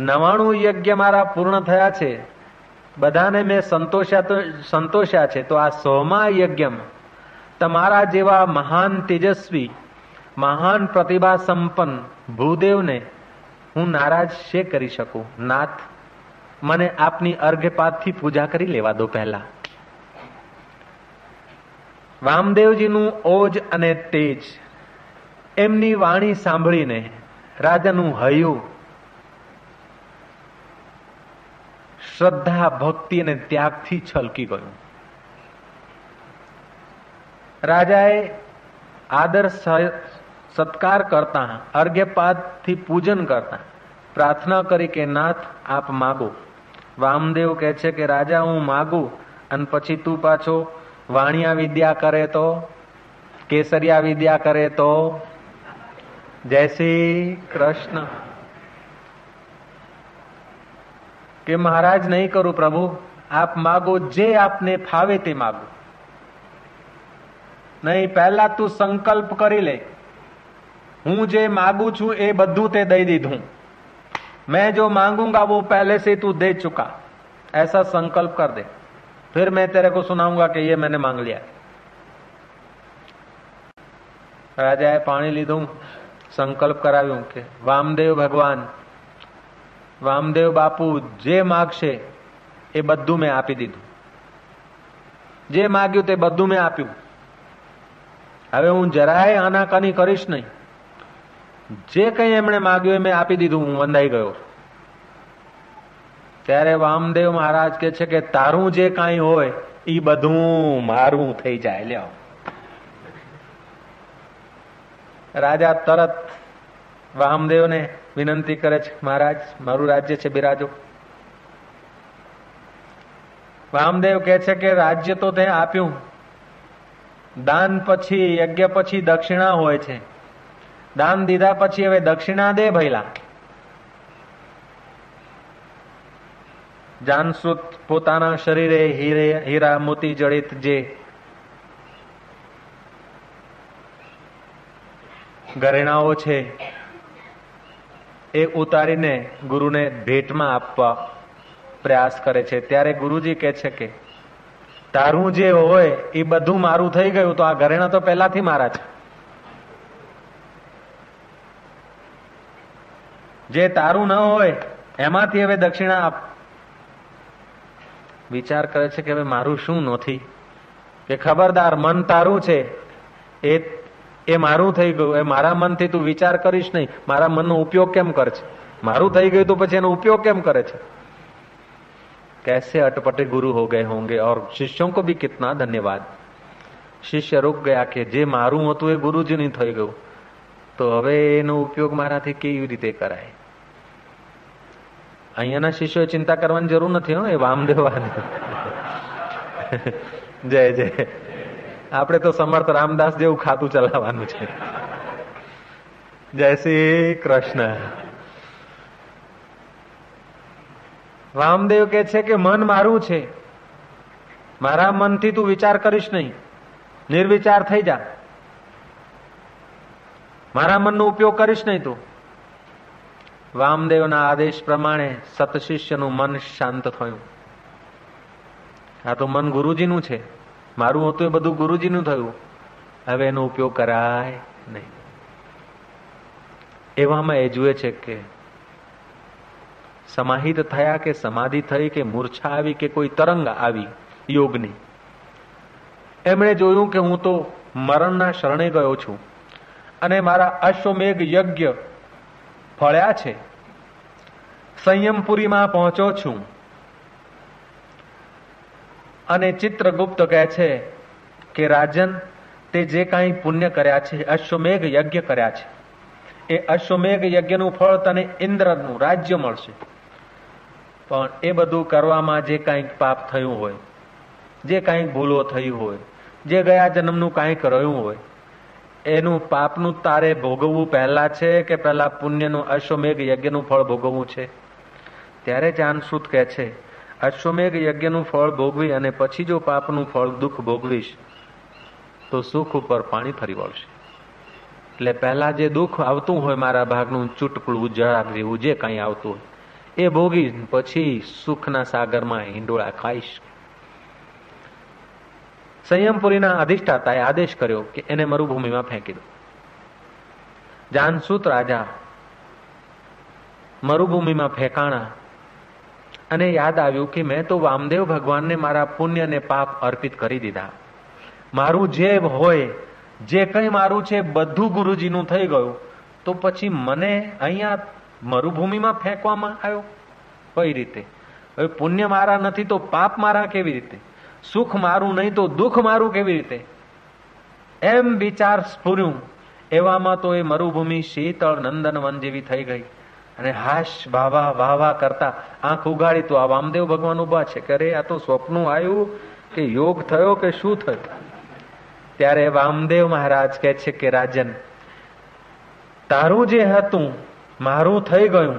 નવાણું યજ્ઞ મારા પૂર્ણ થયા છે. બધાને મેં સંતોષ્યા તો સંતોષ્યા છે. તો આ સોમા યજ્ઞમ તમારા જેવા મહાન તેજસ્વી, મહાન પ્રતિભા સંપન્ન ભૂદેવને હું નારાજ શે કરી શકું? નાથ, મને આપની અર્ઘ્યપાતથી પૂજા કરી લેવા દો પહેલા. વામદેવજીનું ઓજ અને તેજ, એમની વાણી સાંભળીને રાજાનું હયું શ્રદ્ધા ભક્તિ અને ત્યાગથી છલકી ગયું રાજાએ આદર સત્કાર કરતા અર્ઘ્યપાદથી પૂજન કરતા પ્રાર્થના કરી કે નાથ આપ માગો વામદેવ કહે છે કે રાજા હું માગું અને પછી તું પાછો વાણિયા વિદ્યા કરે તો કેસરિયા વિદ્યા કરે તો જય શ્રી કૃષ્ણ કે મહારાજ નહીં કરું પ્રભુ આપ માગો જે આપને ફાવે તે માગો નહીં પહેલા તું સંકલ્પ કરી લે હું જે માગું છું એ બધું તે દઈ દીધું मैं जो मांगूंगा वो पहले से तू दे चुका ऐसा संकल्प कर दे फिर मैं तेरे को सुनाऊंगा कि ये मैंने मांग लिया રાજાએ પાણી લીધું સંકલ્પ કરાવ્યું કે વામદેવ ભગવાન વામદેવ બાપુ જે માગશે એ બધું મેં આપી દીધું જે માગ્યું તે બધું મેં આપ્યું હવે હું જરાય આનાકાની કરીશ નહીં જે કંઈ એમણે માગ્યું એ મેં આપી દીધું હું વંદાઈ ગયો ત્યારે વામદેવ મહારાજ કે છે કે તારું જે કાંઈ હોય એ બધું મારું થઈ જાય લ્યો રાજા તરત વામદેવને વિનંતી કરે છે, મહારાજ, મારું રાજ્ય છે, બિરાજો. વામદેવ કે છે કે રાજ્ય તો તે આપ્યું. દાન પછી, યજ્ઞ પછી દક્ષિણા હોય છે. દાન દીધા પછી હવે દક્ષિણા દે ભૈલા જાનસુત પોતાના શરીરે હીરે, હીરા મોતી જડિત જે ઘરેણાઓ છે એ ઉતારીને ગુરુને ભેટમાં આપવા પ્રયાસ કરે છે. ત્યારે ગુરુજી કે છે કે, તારું જે હોય એ બધું મારું થઈ ગયું, તો આ ઘરેણા તો પહેલાથી મારા છે. જે તારું ન હોય, એમાંથી હવે દક્ષિણા આપ. વિચાર કરે છે કે હવે મારું શું નથી? કે ખબરદાર મન તારું છે, એ એ મારું થઈ ગયું એ મારા મનથી તું વિચાર કરીશ નહીં મારા મનનો ઉપયોગ કેમ કરે છે મારું થઈ ગયું તો પછી એનો ઉપયોગ કેમ કરે છે कैसे अटपटे गुरु हो गए होंगे और शिष्यों को भी कितना धन्यवाद શિષ્ય રૂક ગયા કે જે મારું હતું એ ગુરુજીની થઈ ગયું તો હવે એનો ઉપયોગ મારાથી કેવી રીતે કરાય અહીંયાના શિષ્યોએ ચિંતા કરવાની જરૂર નથી હો એ વામદેવ જય જય આપણે તો સમર્થ રામદાસ જેવું ખાતું ચલાવવાનું છે. જય શ્રી કૃષ્ણ. વામદેવ કે છે કે મન મારું છે. મારા મનથી તું વિચાર કરીશ નહીં. નિર્વિચાર થઈ જા. મારા મનનો ઉપયોગ કરીશ નહીં તું. વામદેવના આદેશ પ્રમાણે સતશિષ્યનું મન શાંત થયું. આ તો મન ગુરુજીનું છે. મારું હતું એ બધું ગુરુજીનું થયું. હવે એનો ઉપયોગ કરાય નહીં. એવામાં એ જુએ છે કે સમાહિત થયા કે સમાધિ થઈ કે મૂર્છા આવી કે કોઈ તરંગ આવી યોગની એમણે જોયું કે હું તો મરણના શરણે ગયો છું અને મારા અશ્વમેઘ યજ્ઞ ફળ્યા છે. સંયમપુરીમાં પહોંચો છું. અને ચિત્રગુપ્ત કહે છે કે રાજન, તે જે કાંઈ પુણ્ય કર્યા છે, અશ્વમેઘ યજ્ઞ કર્યા છે. એ અશ્વમેઘ યજ્ઞનું ફળ તને ઇન્દ્રનું રાજ્ય મળશે. પણ એ બધું કરવામાં જે કાંઈક પાપ થયું હોય, જે કાંઈક ભૂલો થઈ હોય, જે ગયા જન્મનું કાંઈક રહ્યું હોય, એનું પાપનું તારે ભોગવવું પહેલા છે કે પહેલા પુણ્યનું અશ્વમેઘ યજ્ઞનું ફળ ભોગવવું છે? ત્યારે જાનસુત કહે છે અશ્વમેઘ યજ્ઞનું ફળ ભોગવી અને પછી જો પાપનું ફળ દુઃખ ભોગવીશ તો સુખ ઉપર પાણી ફરી વળશે એટલે પહેલા જે દુઃખ આવતું હોય મારા ભાગનું ચૂટકું જરાક જેવું જે કંઈ આવતું હોય એ ભોગી પછી સુખના સાગરમાં હિંડોળા ખાઈશ સંયમપુરીના અધિષ્ઠાતાએ આદેશ કર્યો કે એને મરુભૂમિમાં ફેંકી દો જાનસુત રાજા મરુભૂમિમાં ફેંકાણા અને યાદ આવ્યું કે મેં તો વામદેવ ભગવાનને મારા પુણ્ય અને પાપ અર્પિત કરી દીધા મારું જે હોય જે કંઈ મારું છે બધું ગુરુજીનું થઈ ગયું તો પછી મને અહીંયા મરુભૂમિમાં ફેંકવામાં આવ્યો કઈ રીતે હવે પુણ્ય મારા નથી તો પાપ મારા કેવી રીતે સુખ મારું નહીં તો દુઃખ મારું કેવી રીતે એમ વિચાર સ્ફુર્યું એવામાં તો એ મરુભૂમિ શીતળ નંદનવન જેવી થઈ ગઈ અને હાશ વાવા વાવા કરતા આંખ ઉગાડી તો આ વામદેવ ભગવાન ઊભા છે કે અરે, આ તો સ્વપ્નું આવ્યું કે યોગ થયો કે શું થયું? ત્યારે વામદેવ મહારાજ કહે છે કે, રાજન, તારું જે હતું, મારું થઈ ગયું.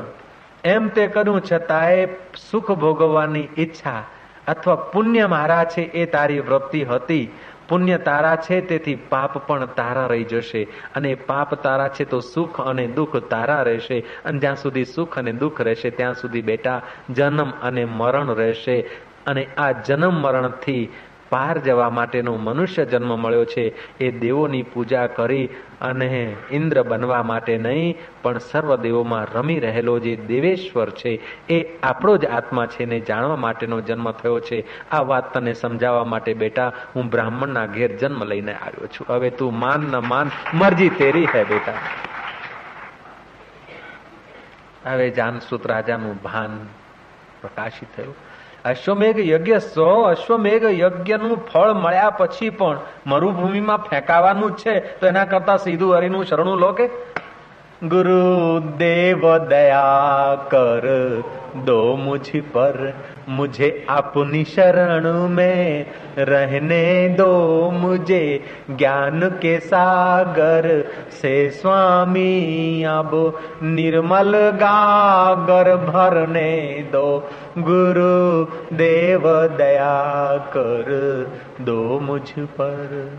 એમ તે કર્યું છતાંય સુખ ભોગવવાની ઈચ્છા અથવા પુણ્ય મારા છે એ તારી વૃત્તિ હતી. પુણ્ય તારા છે, તેથી પાપ પણ તારા રહી જશે. અને પાપ તારા છે, તો સુખ અને દુઃખ તારા રહેશે. અને જ્યાં સુધી સુખ અને દુઃખ રહેશે, ત્યાં સુધી બેટા જન્મ અને મરણ રહેશે. અને આ જન્મ મરણથી પાર જવા માટેનો મનુષ્ય જન્મ મળ્યો છે. એ દેવોની પૂજા કરી અને ઇન્દ્ર બનવા માટે નહીં, પણ સર્વ દેવોમાં રમી રહેલો જે દેવેશ્વર છે, એ આપણો જ આત્મા છે ને જાણવા માટેનો જન્મ થયો છે. આ વાત તને સમજાવવા માટે બેટા, હું બ્રાહ્મણના ઘેર જન્મ લઈને આવ્યો છું. હવે તું માન ન માન, મરજી તેરી હે બેટા. હવે જાનસુત રાજાનું ભાન પ્રકાશિત થયું. અશ્વમેઘ યજ્ઞ સો અશ્વમેઘ યજ્ઞનું ફળ મળ્યા પછી પણ મરુભૂમિમાં ફેંકાવાનું છે. તો એના કરતા સીધું હરિનું શરણું લો કે गुरुदेव दया कर दो मुझ पर। मुझे अपनी शरण में रहने दो। मुझे ज्ञान के सागर से स्वामी अब निर्मल गागर भरने दो। गुरु देव दया कर दो मुझ पर।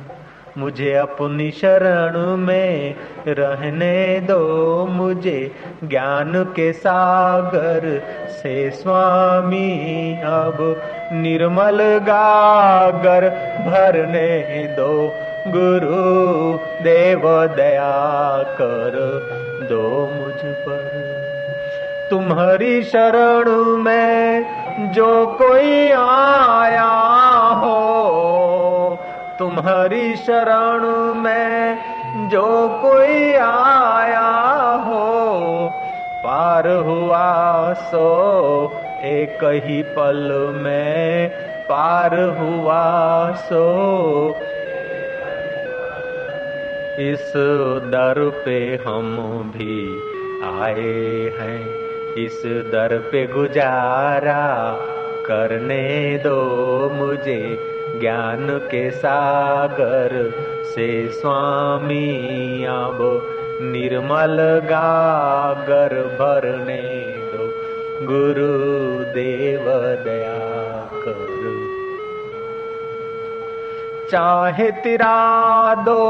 मुझे अपनी शरण में रहने दो, मुझे ज्ञान के सागर से स्वामी अब निर्मल गागर भरने दो। गुरु देव दया कर दो मुझ पर। तुम्हारी शरण में जो कोई आया हो तुम्हारी शरण में जो कोई आया हो, पार हुआ सो एक ही पल में पार हुआ सो। इस दर पे हम भी आए हैं, इस दर पे गुजारा करने दो मुझे। ज्ञान के सागर से स्वामी अब निर्मल गागर भरने दो। गुरु देव दया कर। चाहे तिरा दो,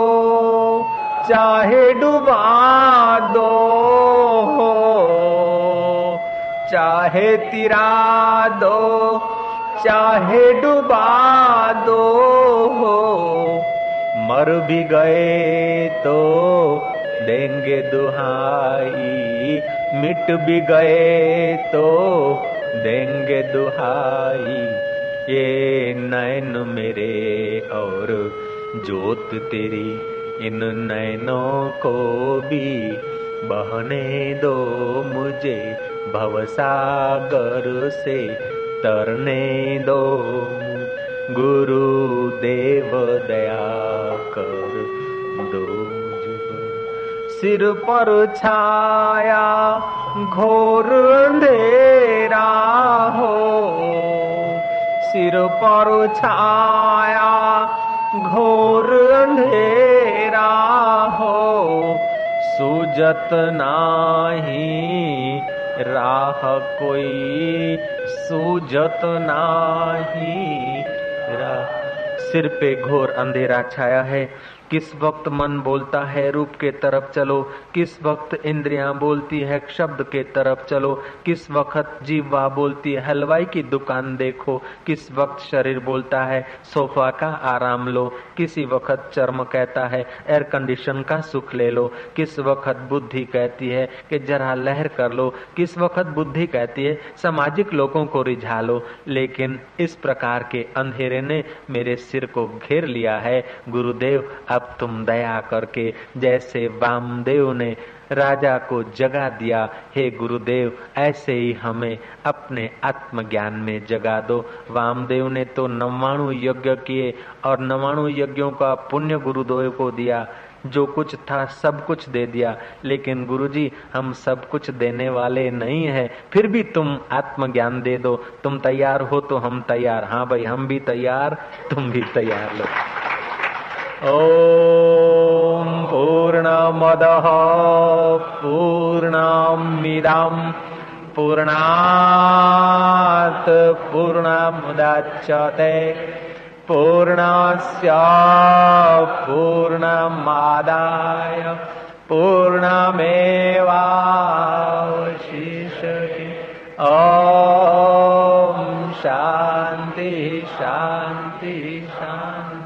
चाहे डुबा दो, चाहे तिरा दो चाहे डुबा दो हो, मर भी गए तो देंगे दुहाई, मिट भी गए तो देंगे दुहाई। ये नैन मेरे और जोत तेरी, इन नैनों को भी बहने दो मुझे भवसागर से तरने दो। गुरु देव दया कर दो सिर पर छाया, घोर अंधेरा हो। सिर पर छाया, घोर अंधेरा हो। सुजत नाही राह कोई सूझत नाही। सिर पे घोर अंधेरा छाया है। किस वक्त मन बोलता है रूप के तरफ़ चलो, किस वक्त इंद्रियाँ बोलती है शब्द के तरफ़ चलो, किस वक्त जीवा बोलती है हलवाई की दुकान देखो, किस वक्त शरीर बोलता है सोफा का आराम लो, किसी वक्त चर्म कहता है एयर कंडीशन का सुख ले लो, किस वक्त बुद्धि कहती है कि जरा लहर कर लो, किस वक्त बुद्धि कहती है सामाजिक लोगों को रिझा लो लेकिन इस प्रकार के अंधेरे ने मेरे सिर को घेर लिया है, गुरुदेव, अब अब तुम दया करके जैसे वामदेव ने राजा को जगा दिया। हे गुरुदेव, ऐसे ही हमें अपने आत्मज्ञान में जगा दो। वामदेव ने तो नवाणु यज्ञ किए और नवाणु यज्ञों का पुण्य गुरुदेव को दिया, जो कुछ था सब कुछ दे दिया। लेकिन गुरुजी, हम सब कुछ देने वाले नहीं है, फिर भी तुम आत्मज्ञान दे दो। तुम तैयार हो तो हम तैयार। हाँ भाई, हम भी तैयार, तुम भी तैयार लो। ॐ पूर्णमदः पूर्णमिदम् पूर्णात् पूर्णमुदच्यते पूर्णस्य पूर्णमादाय पूर्णमेवावशिष्यते। ॐ शान्ति शान्ति शान्ति